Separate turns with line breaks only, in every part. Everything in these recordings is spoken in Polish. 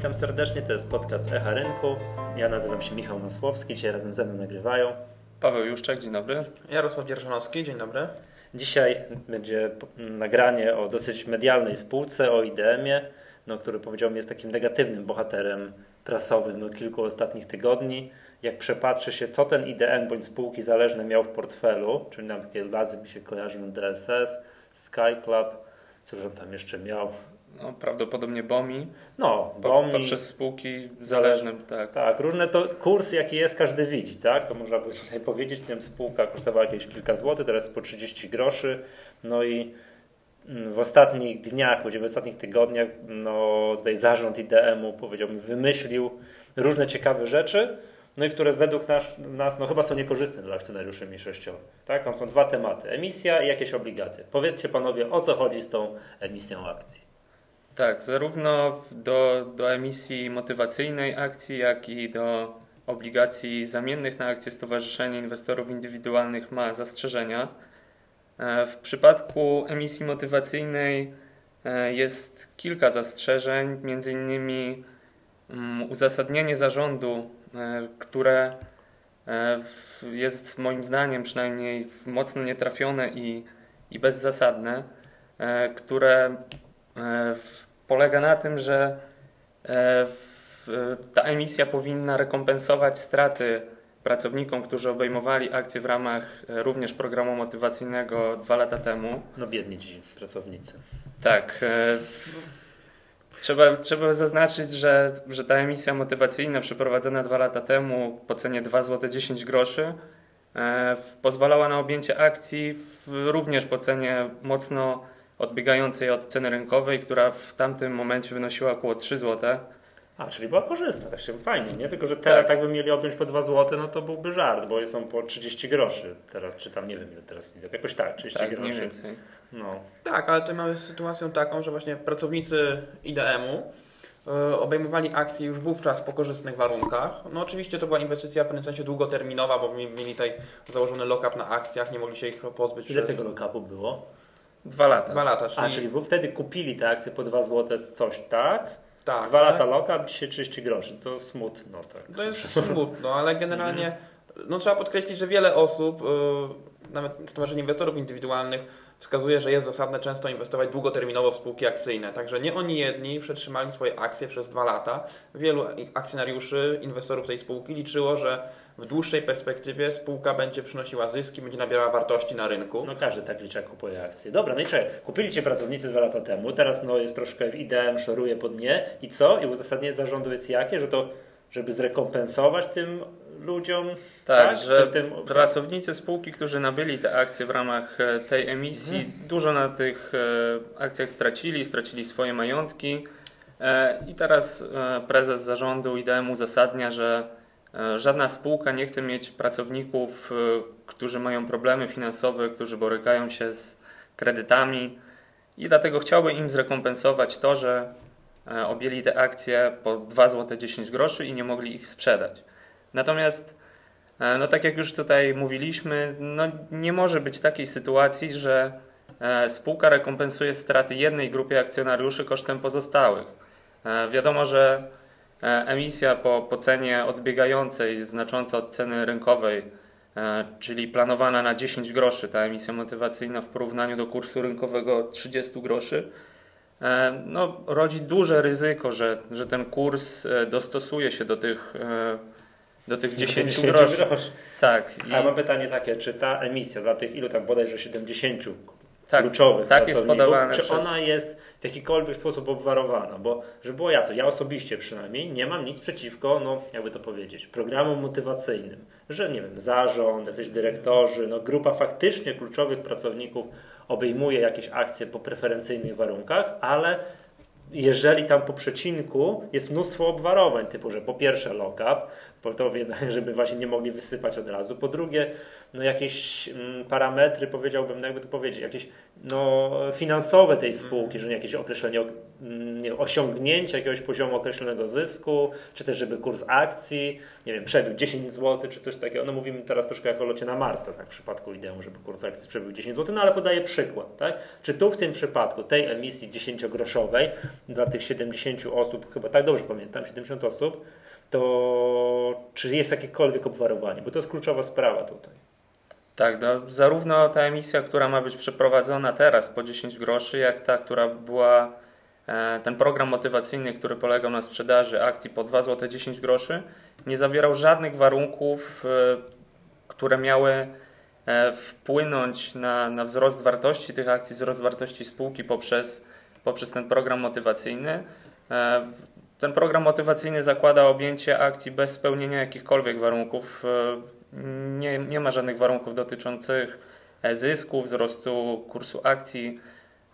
witam serdecznie. To jest podcast Echa Rynku. Ja nazywam się Michał Masłowski. Dzisiaj razem ze mną nagrywają
Paweł Juszczak, dzień dobry.
Jarosław Dzierżanowski, dzień dobry.
Dzisiaj będzie nagranie o dosyć medialnej spółce, o IDM-ie, no, który powiedziałbym jest takim negatywnym bohaterem prasowym no, kilku ostatnich tygodni. Jak przepatrzy się, co ten IDM bądź spółki zależne miał w portfelu, czyli nam takie nazwy mi się kojarzą DSS, Sky Club, cóż on tam jeszcze miał,
no, prawdopodobnie BOMI.
No,
BOMI. Poprzez spółki zależne, tak.
Tak, różne to kurs jaki jest, każdy widzi, tak? To można by tutaj powiedzieć, wiem, spółka kosztowała jakieś kilka złotych, teraz po 30 groszy. No i mm, w ostatnich dniach, w ostatnich tygodniach, no tutaj zarząd IDM-u powiedziałbym, wymyślił różne ciekawe rzeczy, no i które według nas, nas no chyba są niekorzystne dla akcjonariuszy mniejszościowych. Tak? Tam są dwa tematy, emisja i jakieś obligacje. Powiedzcie panowie, o co chodzi z tą emisją akcji?
Tak, zarówno do, do emisji motywacyjnej akcji, jak i do obligacji zamiennych na akcje Stowarzyszenia Inwestorów Indywidualnych ma zastrzeżenia. E, w przypadku emisji motywacyjnej e, jest kilka zastrzeżeń, między innymi mm, uzasadnienie zarządu, e, które jest moim zdaniem przynajmniej mocno nietrafione i, i bezzasadne, które polega na tym, że e, ta emisja powinna rekompensować straty pracownikom, którzy obejmowali akcje w ramach e, również programu motywacyjnego dwa lata temu.
No biedni ci pracownicy.
Tak. E, trzeba, trzeba zaznaczyć, że, że ta emisja motywacyjna przeprowadzona dwa lata temu po cenie 2 zł 10 groszy pozwalała na objęcie akcji również po cenie mocno odbiegającej od ceny rynkowej, która w tamtym momencie wynosiła około 3 zł.
A, czyli była korzystna, tak się fajnie, nie? Tylko, że teraz tak. jakby mieli objąć po 2 zł, no to byłby żart, bo są po 30 groszy teraz, czy tam nie wiem ile teraz, jakoś tak, 30
tak,
groszy.
Mniej więcej.
No. Tak, ale tutaj mamy sytuację taką, że właśnie pracownicy IDM-u e, obejmowali akcje już wówczas po korzystnych warunkach. No oczywiście to była inwestycja w pewnym sensie długoterminowa, bo mieli tutaj założony lock-up na akcjach, nie mogli się ich pozbyć.
Ile tego lock-upu było?
Dwa lata.
Dwa lata, czyli...
A, czyli wtedy kupili te akcje po 2 zł coś, tak?
Tak.
Dwa
tak.
lata loka, dzisiaj 30 groszy. To smutno, tak.
To jest smutno, ale generalnie no, trzeba podkreślić, że wiele osób, yy, nawet Stowarzyszenie Inwestorów Indywidualnych wskazuje, że jest zasadne często inwestować długoterminowo w spółki akcyjne. Także nie oni jedni przetrzymali swoje akcje przez dwa lata. Wielu akcjonariuszy, inwestorów tej spółki liczyło, że w dłuższej perspektywie spółka będzie przynosiła zyski, będzie nabierała wartości na rynku.
No każdy tak liczy, jak kupuje akcje. Dobra, no i czekaj, kupili Cię pracownicy dwa lata temu, teraz no jest troszkę ideem, szoruje pod nie i co? I uzasadnienie zarządu jest jakie? Że to, żeby zrekompensować tym ludziom.
Tak, tak? że tym, tym... pracownicy spółki, którzy nabyli te akcje w ramach e, tej emisji, mhm. dużo na tych e, akcjach stracili, stracili swoje majątki. E, I teraz prezes zarządu IDM uzasadnia, że żadna spółka nie chce mieć pracowników, którzy mają problemy finansowe, którzy borykają się z kredytami i dlatego chciałby im zrekompensować to, że objęli te akcje po 2 zł 10 groszy i nie mogli ich sprzedać. Natomiast, e, no tak jak już tutaj mówiliśmy, no nie może być takiej sytuacji, że e, spółka rekompensuje straty jednej grupie akcjonariuszy kosztem pozostałych. E, wiadomo, że emisja po, po cenie odbiegającej znacząco od ceny rynkowej, czyli planowana na 10 groszy, ta emisja motywacyjna w porównaniu do kursu rynkowego 30 groszy, no, rodzi duże ryzyko, że, że ten kurs dostosuje się do tych do tych 10, 10 groszy. groszy. Tak.
I... A mam pytanie takie, czy ta emisja dla tych ilu tam bodajże 70 tak, kluczowych tak jest podawane czy przez... ona jest w jakikolwiek sposób obwarowana? Bo, żeby było jasno, ja osobiście przynajmniej nie mam nic przeciwko, no jakby to powiedzieć, programom motywacyjnym, że nie wiem, zarząd, jacyś dyrektorzy, no grupa faktycznie kluczowych pracowników obejmuje jakieś akcje po preferencyjnych warunkach, ale jeżeli tam po przecinku jest mnóstwo obwarowań, typu, że po pierwsze lock-up, sportowie, żeby właśnie nie mogli wysypać od razu. Po drugie, no jakieś mm, parametry, powiedziałbym, no jakby to powiedzieć, jakieś no, finansowe tej spółki, że jakieś określenie, mm, osiągnięcie jakiegoś poziomu określonego zysku, czy też żeby kurs akcji, nie wiem, przebił 10 zł, czy coś takiego. No mówimy teraz troszkę jak o locie na Marsa, tak, w przypadku ideą, żeby kurs akcji przebił 10 zł, no ale podaję przykład, tak? Czy tu w tym przypadku tej emisji 10-groszowej dla tych 70 osób, chyba tak dobrze pamiętam, 70 osób, to czy jest jakiekolwiek obwarowanie? Bo to jest kluczowa sprawa tutaj.
Tak, no, zarówno ta emisja, która ma być przeprowadzona teraz po 10 groszy, jak ta, która była e, ten program motywacyjny, który polegał na sprzedaży akcji po 2 zł 10 groszy, nie zawierał żadnych warunków, e, które miały e, wpłynąć na, na wzrost wartości tych akcji, wzrost wartości spółki poprzez, poprzez ten program motywacyjny. Ten program motywacyjny zakłada objęcie akcji bez spełnienia jakichkolwiek warunków nie, nie ma żadnych warunków dotyczących e, zysku, wzrostu kursu akcji,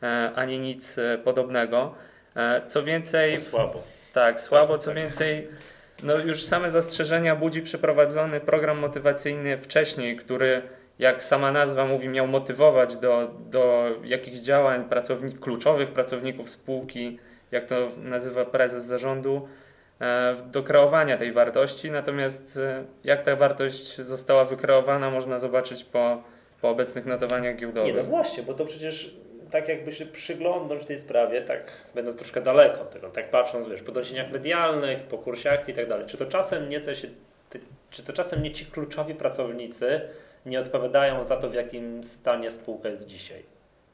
e, ani nic e, podobnego. Co więcej.
To słabo.
Tak, słabo. Co więcej, no już same zastrzeżenia budzi przeprowadzony program motywacyjny wcześniej, który, jak sama nazwa mówi, miał motywować do, do jakichś działań pracownik, kluczowych pracowników spółki, jak to nazywa prezes zarządu E, do kreowania tej wartości, natomiast e, jak ta wartość została wykreowana można zobaczyć po, po obecnych notowaniach giełdowych.
Nie, no właśnie, bo to przecież tak jakby się przyglądnąć tej sprawie, tak będąc troszkę daleko tego, tak patrząc wiesz, po doniesieniach medialnych, po kursie akcji i tak dalej, czy to czasem nie te się, czy to czasem nie ci kluczowi pracownicy nie odpowiadają za to, w jakim stanie spółka jest dzisiaj?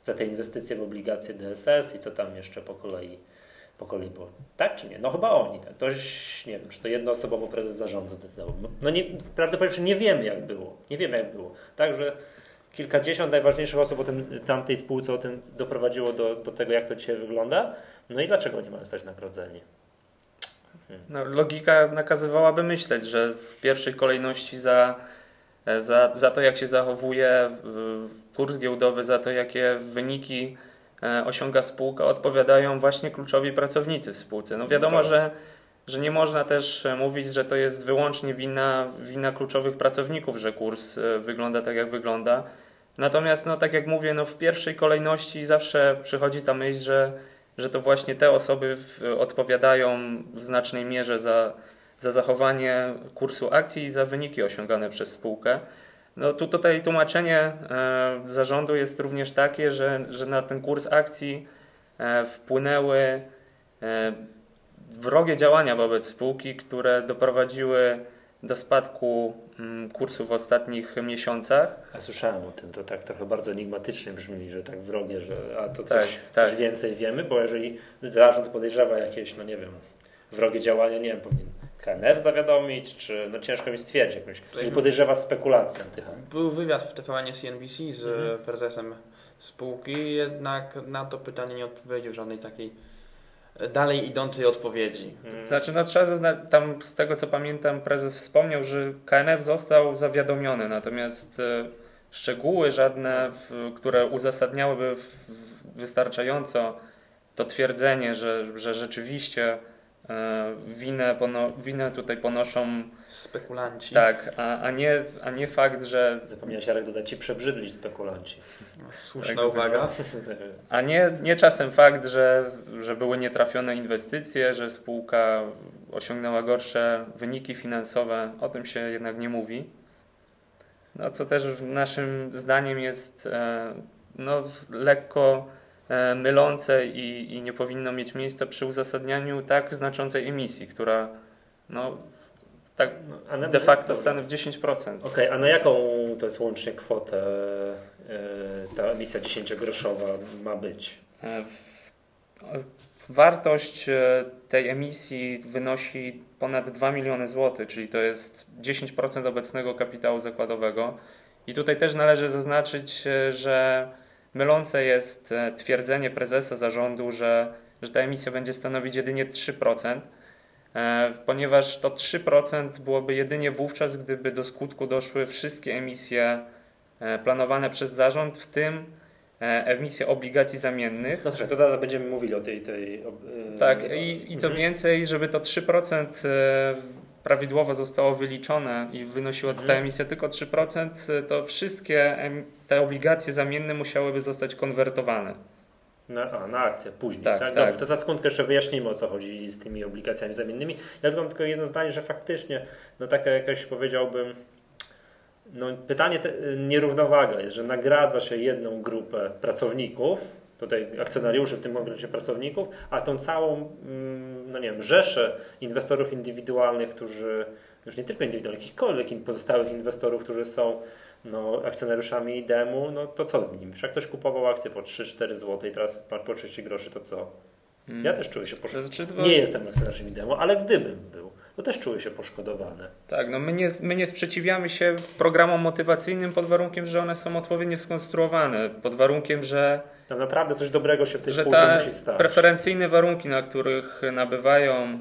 Za te inwestycje w obligacje DSS i co tam jeszcze po kolei po kolei było. Tak czy nie? No chyba oni. Tak. Ktoś, nie wiem, czy to jednoosobowo prezes zarządu zdecydował. No, no nie, prawdę powiedziawszy, nie wiemy jak było. Nie wiemy jak było. Także kilkadziesiąt najważniejszych osób o tym, tamtej spółce o tym doprowadziło do, do tego, jak to dzisiaj wygląda. No i dlaczego nie mają stać nagrodzeni?
Hmm. No, logika nakazywałaby myśleć, że w pierwszej kolejności za, za, za to, jak się zachowuje kurs giełdowy, za to, jakie wyniki E, osiąga spółka, odpowiadają właśnie kluczowi pracownicy w spółce. No wiadomo, tak. że, że nie można też e, mówić, że to jest wyłącznie wina, wina kluczowych pracowników, że kurs e, wygląda tak, jak wygląda. Natomiast, no, tak jak mówię, no, w pierwszej kolejności zawsze przychodzi ta myśl, że, że to właśnie te osoby odpowiadają w znacznej mierze za, za zachowanie kursu akcji i za wyniki osiągane przez spółkę. No tu tutaj tłumaczenie e, zarządu jest również takie, że, że na ten kurs akcji e, wpłynęły e, wrogie działania wobec spółki, które doprowadziły do spadku mm, kursu w ostatnich miesiącach.
A słyszałem o tym, to tak trochę bardzo enigmatycznie brzmi, że tak wrogie, że a to coś, tak, tak. coś więcej wiemy, bo jeżeli zarząd podejrzewa jakieś, no nie wiem, wrogie działania, nie wiem, powinien KNF zawiadomić, czy no ciężko mi stwierdzić jakąś, nie podejrzewa spekulację.
Był wywiad w TVN CNBC z mhm. prezesem spółki, jednak na to pytanie nie odpowiedział żadnej takiej dalej idącej odpowiedzi.
Hmm. Znaczy, no trzeba zaznać, tam z tego co pamiętam, prezes wspomniał, że KNF został zawiadomiony, natomiast e, szczegóły żadne, w, które uzasadniałyby wystarczająco to twierdzenie, że, że rzeczywiście E, winę, pono, winę tutaj ponoszą
spekulanci.
Tak, a, a, nie, a nie fakt, że.
Zapomniałeś Jarek dodać ci przebrzydli spekulanci.
Słuszna tak, uwaga.
A nie, nie czasem fakt, że, że były nietrafione inwestycje, że spółka osiągnęła gorsze wyniki finansowe. O tym się jednak nie mówi. No, co też naszym zdaniem jest e, no, lekko E, mylące i, i nie powinno mieć miejsca przy uzasadnianiu tak znaczącej emisji, która no, tak no, de facto stanowi 10%. Okej,
okay, a na jaką to jest łącznie kwotę e, ta emisja 10-groszowa ma być? E,
wartość tej emisji wynosi ponad 2 miliony złotych, czyli to jest 10% obecnego kapitału zakładowego. I tutaj też należy zaznaczyć, że Mylące jest e, twierdzenie prezesa zarządu, że, że ta emisja będzie stanowić jedynie 3%, e, ponieważ to 3% byłoby jedynie wówczas, gdyby do skutku doszły wszystkie emisje e, planowane przez zarząd, w tym emisje obligacji zamiennych.
No to zaraz będziemy mówili o tej. tej
tak, i, i co mhm. więcej, żeby to 3% prawidłowo zostało wyliczone i wynosiła ta mhm. emisja tylko 3%, to wszystkie te obligacje zamienne musiałyby zostać konwertowane.
Na, a, na akcję później. Tak, tak? tak. to za sekundkę jeszcze wyjaśnimy o co chodzi z tymi obligacjami zamiennymi. Ja tylko mam tylko jedno zdanie, że faktycznie no taka jakaś powiedziałbym no pytanie, te, nierównowaga jest, że nagradza się jedną grupę pracowników, tutaj akcjonariuszy, w tym momencie pracowników, a tą całą, mm, no nie wiem, rzeszę inwestorów indywidualnych, którzy, już nie tylko indywidualnych, jakichkolwiek pozostałych inwestorów, którzy są no, akcjonariuszami demu, no to co z nim? Czy jak ktoś kupował akcję po 3-4 zł i teraz po 30 groszy, to co? Hmm. Ja też czuję się poszkodowany. Nie jestem akcjonariuszem demo, ale gdybym był, to też czuję się poszkodowany.
Tak, no my nie, my nie sprzeciwiamy się programom motywacyjnym pod warunkiem, że one są odpowiednio skonstruowane, pod warunkiem, że
tam naprawdę coś dobrego się w tej spółce musi stać.
Preferencyjne warunki, na których nabywają e,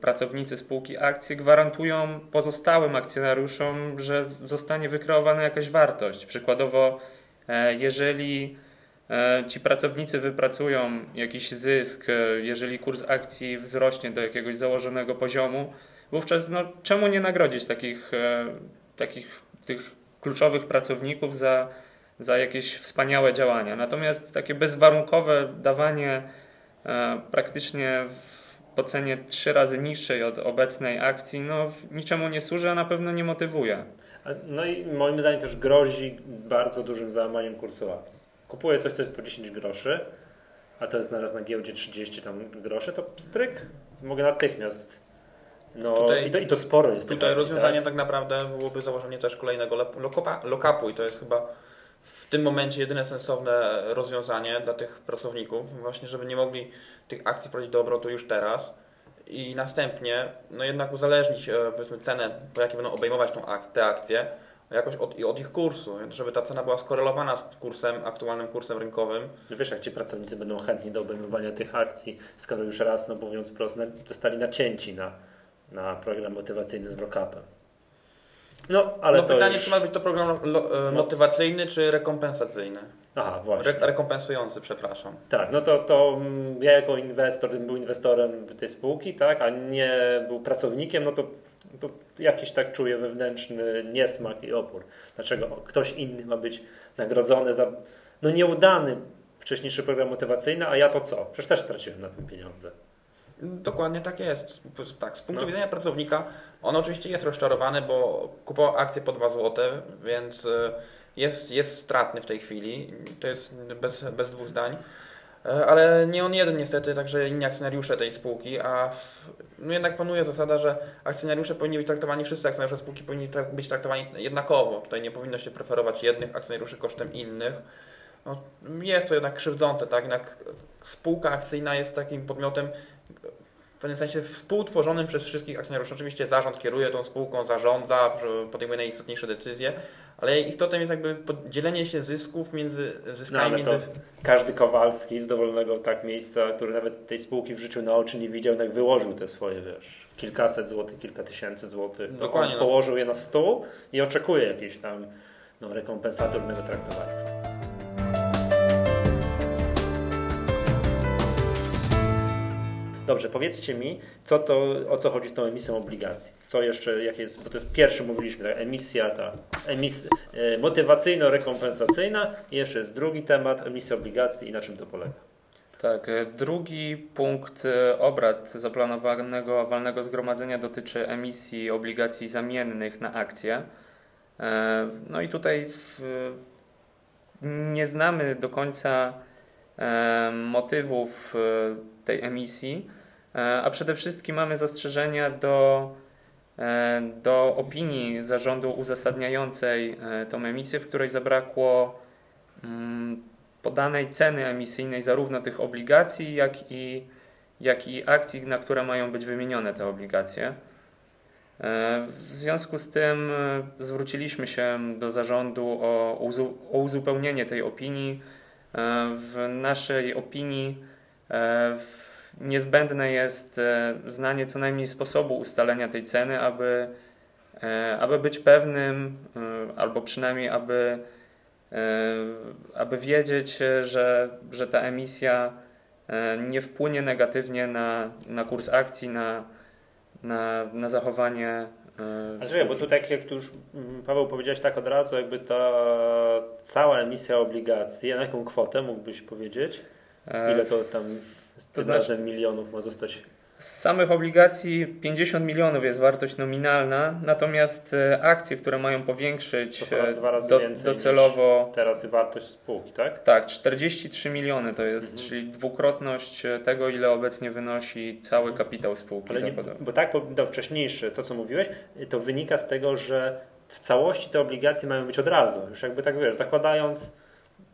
pracownicy spółki akcji, gwarantują pozostałym akcjonariuszom, że zostanie wykreowana jakaś wartość. Przykładowo, e, jeżeli ci pracownicy wypracują jakiś zysk, jeżeli kurs akcji wzrośnie do jakiegoś założonego poziomu, wówczas no, czemu nie nagrodzić takich, takich tych kluczowych pracowników za za jakieś wspaniałe działania. Natomiast takie bezwarunkowe dawanie e, praktycznie w cenie trzy razy niższej od obecnej akcji, no niczemu nie służy, a na pewno nie motywuje.
No i moim zdaniem też grozi bardzo dużym załamaniem kursu akcji. Kupuję coś, co jest po 10 groszy, a to jest naraz na giełdzie 30 tam groszy, to stryk, mogę natychmiast no tutaj, i, to, i to sporo jest.
Tutaj rozwiązanie tak? tak? naprawdę byłoby założenie też kolejnego lock-upu i to jest chyba w tym momencie jedyne sensowne rozwiązanie dla tych pracowników, właśnie żeby nie mogli tych akcji prowadzić do obrotu już teraz i następnie no jednak uzależnić e, powiedzmy cenę, po jakiej będą obejmować tą ak te akcje, jakoś od, od, ich kursu, żeby ta cena była skorelowana z kursem, aktualnym kursem rynkowym.
No wiesz, jak ci pracownicy będą chętni do obejmowania tych akcji, skoro już raz, no mówiąc prosto, zostali nacięci na, na program motywacyjny z lockupem.
No, ale no pytanie, już... czy ma być to program e, no. motywacyjny, czy rekompensacyjny?
Aha, właśnie.
Re rekompensujący, przepraszam.
Tak, no to, to mm, ja jako inwestor, gdybym był inwestorem tej spółki, tak, a nie był pracownikiem, no to, to jakiś tak czuję wewnętrzny niesmak i opór. Dlaczego ktoś inny ma być nagrodzony za no nieudany wcześniejszy program motywacyjny, a ja to co? Przecież też straciłem na tym pieniądze.
Dokładnie tak jest. Tak, z punktu no. widzenia pracownika, on oczywiście jest rozczarowany, bo kupował akcję po 2 zł, więc e, jest, jest stratny w tej chwili. To jest bez, bez dwóch zdań. E, ale nie on jeden niestety, także inni akcjonariusze tej spółki, a w, no jednak panuje zasada, że akcjonariusze powinni być traktowani, wszyscy akcjonariusze spółki powinni być traktowani jednakowo. Tutaj nie powinno się preferować jednych akcjonariuszy kosztem innych. No, jest to jednak krzywdzące, tak? Jednak spółka akcyjna jest takim podmiotem, w pewnym sensie współtworzonym przez wszystkich akcjonariuszy. Oczywiście zarząd kieruje tą spółką, zarządza, podejmuje najistotniejsze decyzje, ale istotą jest jakby podzielenie się zysków między zyskami. No, między...
Każdy Kowalski z dowolnego tak miejsca, który nawet tej spółki w życiu na oczy nie widział, jak wyłożył te swoje, wiesz, kilkaset złotych, kilka tysięcy złotych. Dokładnie. No. położył je na stół i oczekuje jakiejś tam no, rekompensaty traktowania. Dobrze, powiedzcie mi, co to, o co chodzi z tą emisją obligacji? Co jeszcze, jak jest, bo to jest pierwszy, mówiliśmy, ta emisja, ta emis, e, motywacyjno-rekompensacyjna i jeszcze jest drugi temat, emisja obligacji i na czym to polega?
Tak, e, drugi punkt e, obrad zaplanowanego walnego zgromadzenia dotyczy emisji obligacji zamiennych na akcje. No i tutaj w, nie znamy do końca motywów tej emisji, E, a przede wszystkim mamy zastrzeżenia do, e, do opinii zarządu uzasadniającej e, tą emisję, w której zabrakło mm, podanej ceny emisyjnej zarówno tych obligacji, jak i, jak i akcji, na które mają być wymienione te obligacje. W związku z tym zwróciliśmy się do zarządu o, o uzupełnienie tej opinii. W naszej opinii w niezbędne jest e, znanie co najmniej sposobu ustalenia tej ceny, aby, e, aby być pewnym, e, albo przynajmniej aby, aby wiedzieć, że, że ta emisja nie wpłynie negatywnie na, na kurs akcji, na, na, na zachowanie.
A bo tu tak jak tu już mm, Paweł powiedziałeś tak od razu, jakby ta cała emisja obligacji, na jaką kwotę mógłbyś powiedzieć? Ile to tam to znaczy, milionów ma zostać
Z samych obligacji 50 milionów jest wartość nominalna, natomiast e, akcje, które mają powiększyć
e, do, docelowo. Teraz wartość spółki, tak?
Tak, 43 miliony to jest, mhm. czyli dwukrotność e, tego, ile obecnie wynosi cały kapitał spółki.
Ale nie, bo tak, bo to wcześniejsze, to co mówiłeś, to wynika z tego, że w całości te obligacje mają być od razu. Już jakby tak wiesz, zakładając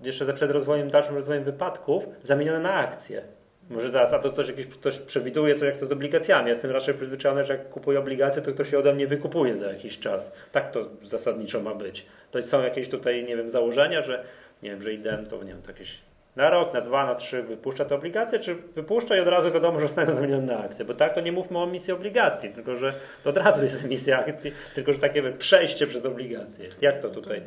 jeszcze przed rozwojem, dalszym rozwojem wypadków, zamienione na akcje. Może zaraz, a to coś jakieś ktoś przewiduje, co jak to z obligacjami. Ja jestem raczej przyzwyczajony, że jak kupuję obligacje, to ktoś je ode mnie wykupuje za jakiś czas. Tak to zasadniczo ma być. To są jakieś tutaj, nie wiem, założenia, że nie wiem, że idem to nie wiem, to jakieś na rok, na dwa, na trzy wypuszcza te obligacje, czy wypuszcza i od razu wiadomo, że zostaną zamienione na akcje. Bo tak to nie mówmy o emisji obligacji, tylko że to od razu jest emisja akcji, tylko że takie przejście przez obligacje. Jak to tutaj?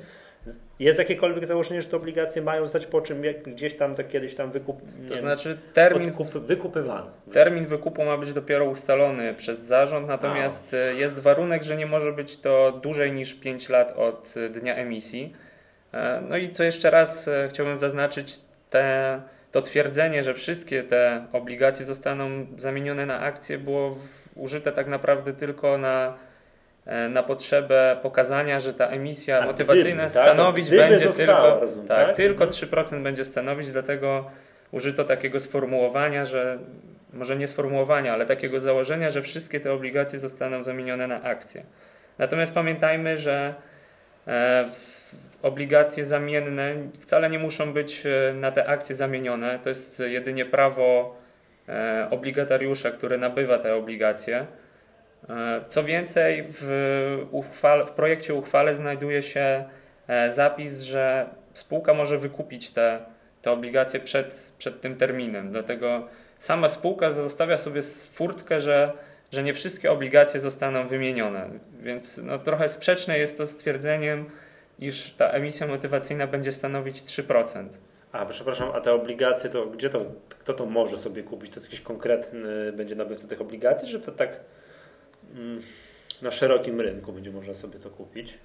Jest jakiekolwiek założenie, że te obligacje mają zostać po czym gdzieś tam za kiedyś tam wykup,
to znaczy termin
odkup, wykupywany.
Termin wykupu ma być dopiero ustalony przez zarząd, natomiast A. jest warunek, że nie może być to dłużej niż 5 lat od dnia emisji. E, no i co jeszcze raz e, chciałbym zaznaczyć, te, to twierdzenie, że wszystkie te obligacje zostaną zamienione na akcje było w, użyte tak naprawdę tylko na E, na potrzebę pokazania, że ta emisja A motywacyjna gdyby, tak? stanowić tak? będzie została, tylko, rozumiem, tak, tak? tylko 3% mhm. będzie stanowić, dlatego użyto takiego sformułowania, że może nie sformułowania, ale takiego założenia, że wszystkie te obligacje zostaną zamienione na akcje. Natomiast pamiętajmy, że e, obligacje zamienne wcale nie muszą być e, na te akcje zamienione. To jest jedynie prawo obligatariusza, który nabywa te obligacje. E, co więcej, w, uchwale, w projekcie uchwały znajduje się e, zapis, że spółka może wykupić te, te obligacje przed, przed tym terminem. Dlatego sama spółka zostawia sobie furtkę, że, że nie wszystkie obligacje zostaną wymienione. Więc no, trochę sprzeczne jest to z twierdzeniem, iż ta emisja motywacyjna będzie stanowić 3%.
A, przepraszam, a te obligacje to gdzie to, kto to może sobie kupić? To jest jakiś konkretny będzie nabywca tych obligacji, że to tak na szerokim rynku będzie można sobie to kupić.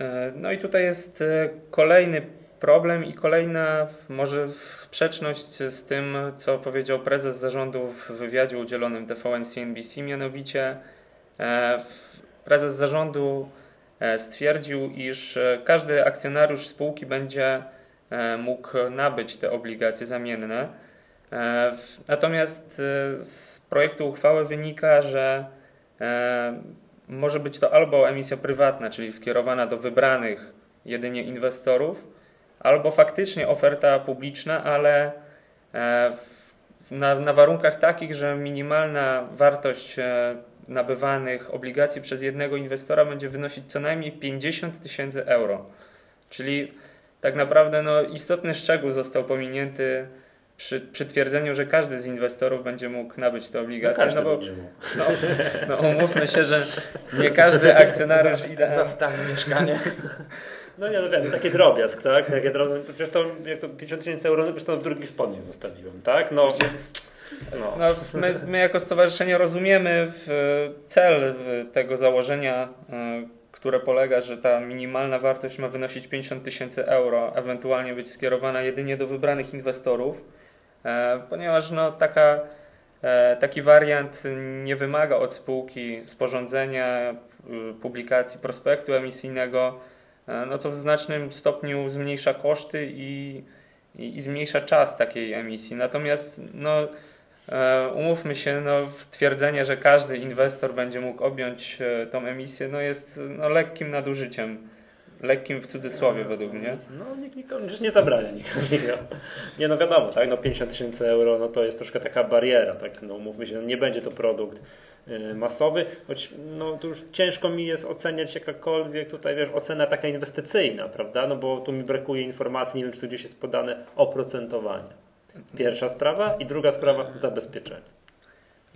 E, no i tutaj jest e, kolejny problem i kolejna może sprzeczność z tym, co powiedział prezes zarządu w wywiadzie udzielonym TVN CNBC, mianowicie e, prezes zarządu stwierdził, iż każdy akcjonariusz spółki będzie mógł nabyć te obligacje zamienne. Natomiast z projektu uchwały wynika, że może być to albo emisja prywatna, czyli skierowana do wybranych jedynie inwestorów, albo faktycznie oferta publiczna, ale e, na, na warunkach takich, że minimalna wartość e, nabywanych obligacji przez jednego inwestora będzie wynosić co najmniej 50 tysięcy euro. Czyli tak naprawdę no, istotny szczegół został pominięty przy, przy twierdzeniu, że każdy z inwestorów będzie mógł nabyć te obligacje.
No, no bo
no, no, umówmy się, że nie każdy akcjonariusz
idealny. Zastawi mieszkanie.
No nie, no wiem, takie drobiazg, tak? Takie drobne, to wiesz co, jak to 50 tysięcy euro, no wiesz co, w drugich spodniach zostawiłem, tak? No,
no. no my, my, jako stowarzyszenie rozumiemy cel tego założenia, e, które polega, że ta minimalna wartość ma wynosić 50 tysięcy euro, ewentualnie być skierowana jedynie do wybranych inwestorów ponieważ no, taka, e, taki wariant nie wymaga od spółki sporządzenia y, publikacji prospektu emisyjnego, e, no, co w znacznym stopniu zmniejsza koszty i, i, i zmniejsza czas takiej emisji. Natomiast no, umówmy się, no, twierdzenie, że każdy inwestor będzie mógł objąć tą emisję, no, jest no, lekkim nadużyciem lekkim w cudzysłowie według mnie.
No nikt nikomu nie zabrania nikomu. Nie no wiadomo, tak, no 50 tysięcy euro no to jest troszkę taka bariera, tak, no mówmy się, no nie będzie to produkt y, masowy, choć no to już ciężko mi jest oceniać jakakolwiek tutaj, wiesz, ocena taka inwestycyjna, prawda, no bo tu mi brakuje informacji, nie wiem czy tu gdzieś jest podane oprocentowanie. Pierwsza sprawa i druga sprawa zabezpieczenie.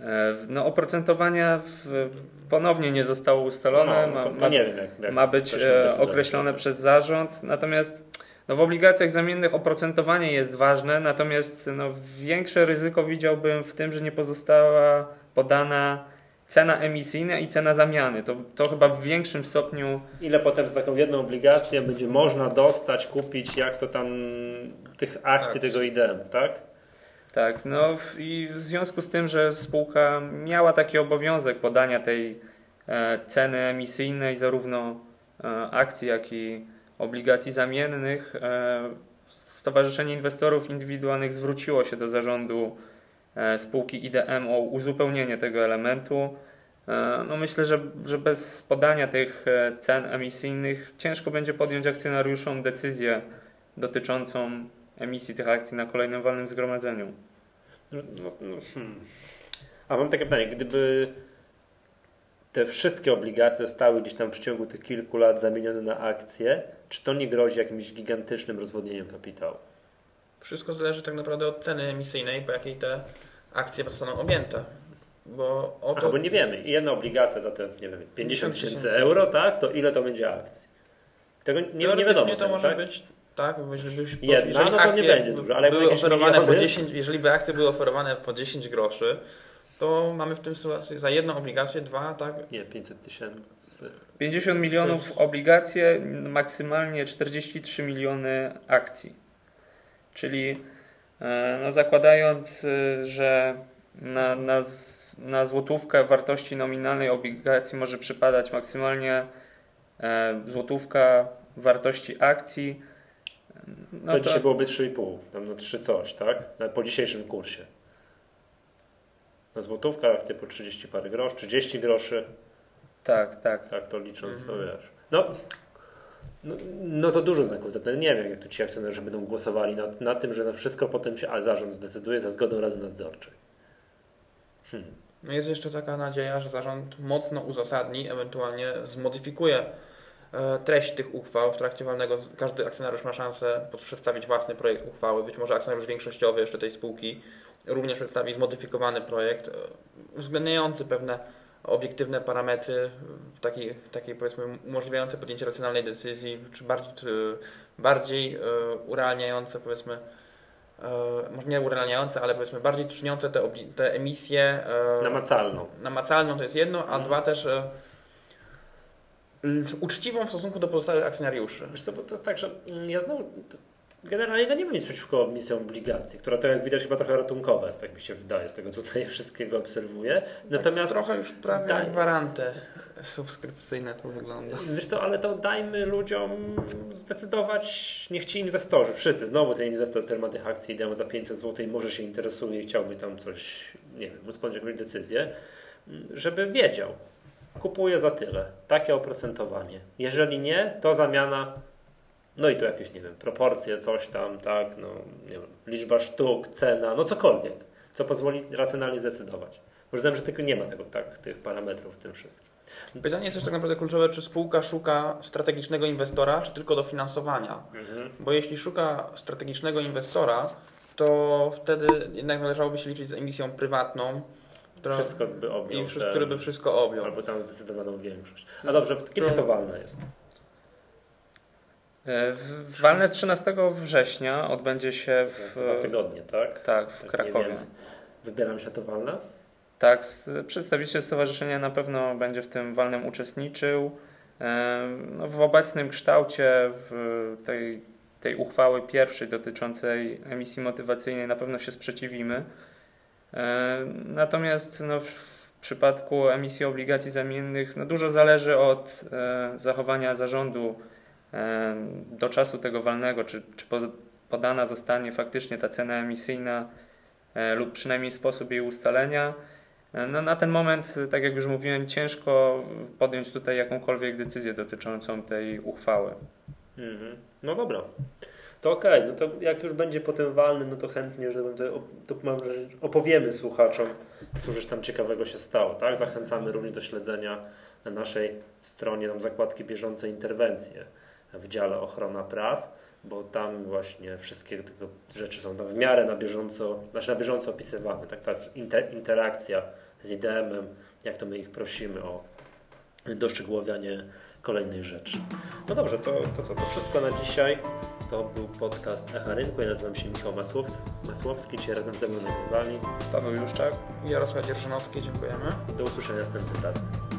E, no, oprocentowania ponownie nie zostało ustalone.
No, ma, nie wiem, jak, jak
ma być e, określone przez zarząd. Natomiast no, w obligacjach zamiennych oprocentowanie jest ważne, natomiast no, większe ryzyko widziałbym w tym, że nie pozostała podana cena emisyjna i cena zamiany. To, to chyba w większym stopniu.
Ile potem z taką jedną obligacją będzie można dostać, kupić, jak to tam tych akcji, tego IDM, tak?
Tak, no i w związku z tym, że spółka miała taki obowiązek podania tej e, ceny emisyjnej zarówno e, akcji, jak i obligacji zamiennych, e, Stowarzyszenie Inwestorów Indywidualnych zwróciło się do zarządu spółki IDM o uzupełnienie tego elementu. No myślę, że, że bez podania tych cen emisyjnych ciężko będzie podjąć akcjonariuszom decyzję dotyczącą emisji tych akcji na kolejnym walnym zgromadzeniu. No, no,
no, hmm. A mam takie pytanie, gdyby te wszystkie obligacje zostały gdzieś tam w przeciągu tych kilku lat zamienione na akcje, czy to nie grozi jakimś gigantycznym rozwodnieniem kapitału?
Wszystko zależy tak naprawdę od ceny emisyjnej, po jakiej te akcje zostaną objęte. Bo,
o to... Aha, bo nie wiemy. Jedna obligacja za te, nie wiem, 50 tysięcy euro, tak? To ile to będzie akcji? Tego nie, nie wiadomo.
to może tak? być tak, jeżeli by
Jedna, jeżeli no to nie będzie dużo, ale
były oferowane po 10, jeżeli by akcje były oferowane po 10 groszy, to mamy w tym sytuacji za jedną obligację dwa, tak?
Nie, 500 tysięcy.
50 milionów jest... obligacje, maksymalnie 43 miliony akcji. Czyli e, no, zakładając, e, że na, na, na złotówkę wartości nominalnej obligacji może przypadać maksymalnie e, złotówka wartości akcji,
no to, to dzisiaj byłoby 3,5, tam na 3 coś, tak? Po dzisiejszym kursie. Na złotówka akcje po 30 parę groszy, 30 groszy.
Tak, tak.
Tak to licząc, mhm. to wiesz. No, no, no, to dużo znaków zapytania. Nie wiem, jak tu ci akcjonariusze będą głosowali na, na tym, że na wszystko potem się, a zarząd zdecyduje za zgodą Rady Nadzorczej.
Hmm. No jest jeszcze taka nadzieja, że zarząd mocno uzasadni, ewentualnie zmodyfikuje treść tych uchwał w trakcie walnego. Każdy akcjonariusz ma szansę przedstawić własny projekt uchwały. Być może akcjonariusz większościowy jeszcze tej spółki również przedstawi zmodyfikowany projekt, e, uwzględniający pewne obiektywne parametry, takiej, takiej powiedzmy umożliwiające podjęcie racjonalnej decyzji, czy bardziej, czy bardziej e, urealniające powiedzmy może nie urealniające, ale powiedzmy bardziej czyniące te, te emisje
namacalną.
Namacalną to jest jedno, a hmm. dwa też uczciwą w stosunku do pozostałych akcjonariuszy.
Wiesz co, bo to jest tak, że mm, ja znowu generalnie nie mam nic przeciwko emisji obligacji, która to jak widać chyba trochę ratunkowa jest, tak mi się wydaje, z tego co tutaj wszystkiego obserwuję.
Natomiast tak, trochę już prawie daj... gwarantę subskrypcyjne to wygląda.
Wiesz co, ale to dajmy ludziom zdecydować, niech ci inwestorzy, wszyscy, znowu ten inwestor, który ma tych akcji ideą za 500 zł i może się interesuje i chciałby tam coś, nie wiem, móc podjąć jakąś decyzję, żeby wiedział, kupuję za tyle, takie oprocentowanie. Jeżeli nie, to zamiana, no i tu jakieś, nie wiem, proporcje, coś tam, tak, no, nie wiem, liczba sztuk, cena, no cokolwiek, co pozwoli racjonalnie zdecydować. Bo że tylko nie ma tego, tak, tych parametrów w tym wszystkim.
Pytanie jest też tak naprawdę kluczowe, czy spółka szuka strategicznego inwestora, czy tylko dofinansowania. Mhm. Bo jeśli szuka strategicznego inwestora, to wtedy jednak należałoby się liczyć z emisją prywatną,
która, wszystko by objął.
I wszystko, który by wszystko objął.
Albo tam zdecydowaną większość. A dobrze, kiedy to walne jest?
E, walne 13 września odbędzie się w...
Dwa tygodnie, tak?
Tak, w tak Krakowie.
Wybieram się to walne?
Tak, przedstawiciel stowarzyszenia na pewno będzie w tym walnym uczestniczył. E, no, w obecnym kształcie w tej, tej uchwały pierwszej dotyczącej emisji motywacyjnej na pewno się sprzeciwimy. E, natomiast no, w przypadku emisji obligacji zamiennych no, dużo zależy od e, zachowania zarządu e, do czasu tego walnego, czy, czy podana zostanie faktycznie ta cena emisyjna lub przynajmniej sposób jej ustalenia. No, na ten moment, tak jak już mówiłem, ciężko podjąć tutaj jakąkolwiek decyzję dotyczącą tej uchwały.
Mhm. No dobra to okej, okay. no to jak już będzie potem walny, no to chętnie, że to, mam, że opowiemy słuchaczom, cóż tam ciekawego się stało, tak? Zachęcamy również do śledzenia na naszej stronie tam zakładki bieżące interwencje w dziale ochrona praw, bo tam właśnie wszystkie tego rzeczy są w miarę na bieżąco, znaczy na bieżąco opisywane, tak ta inter, interakcja z IDM-em, jak to my ich prosimy o doszczegółowianie kolejnych rzeczy. No dobrze, to, to co, to wszystko na dzisiaj. To był podcast Echa Rynku. Ja nazywam się Michał Masłowski. Dzisiaj razem ze mną nagrywali
Paweł Juszczak
i Jarosław Dzierżynowski. Dziękujemy.
Do usłyszenia następnym razem.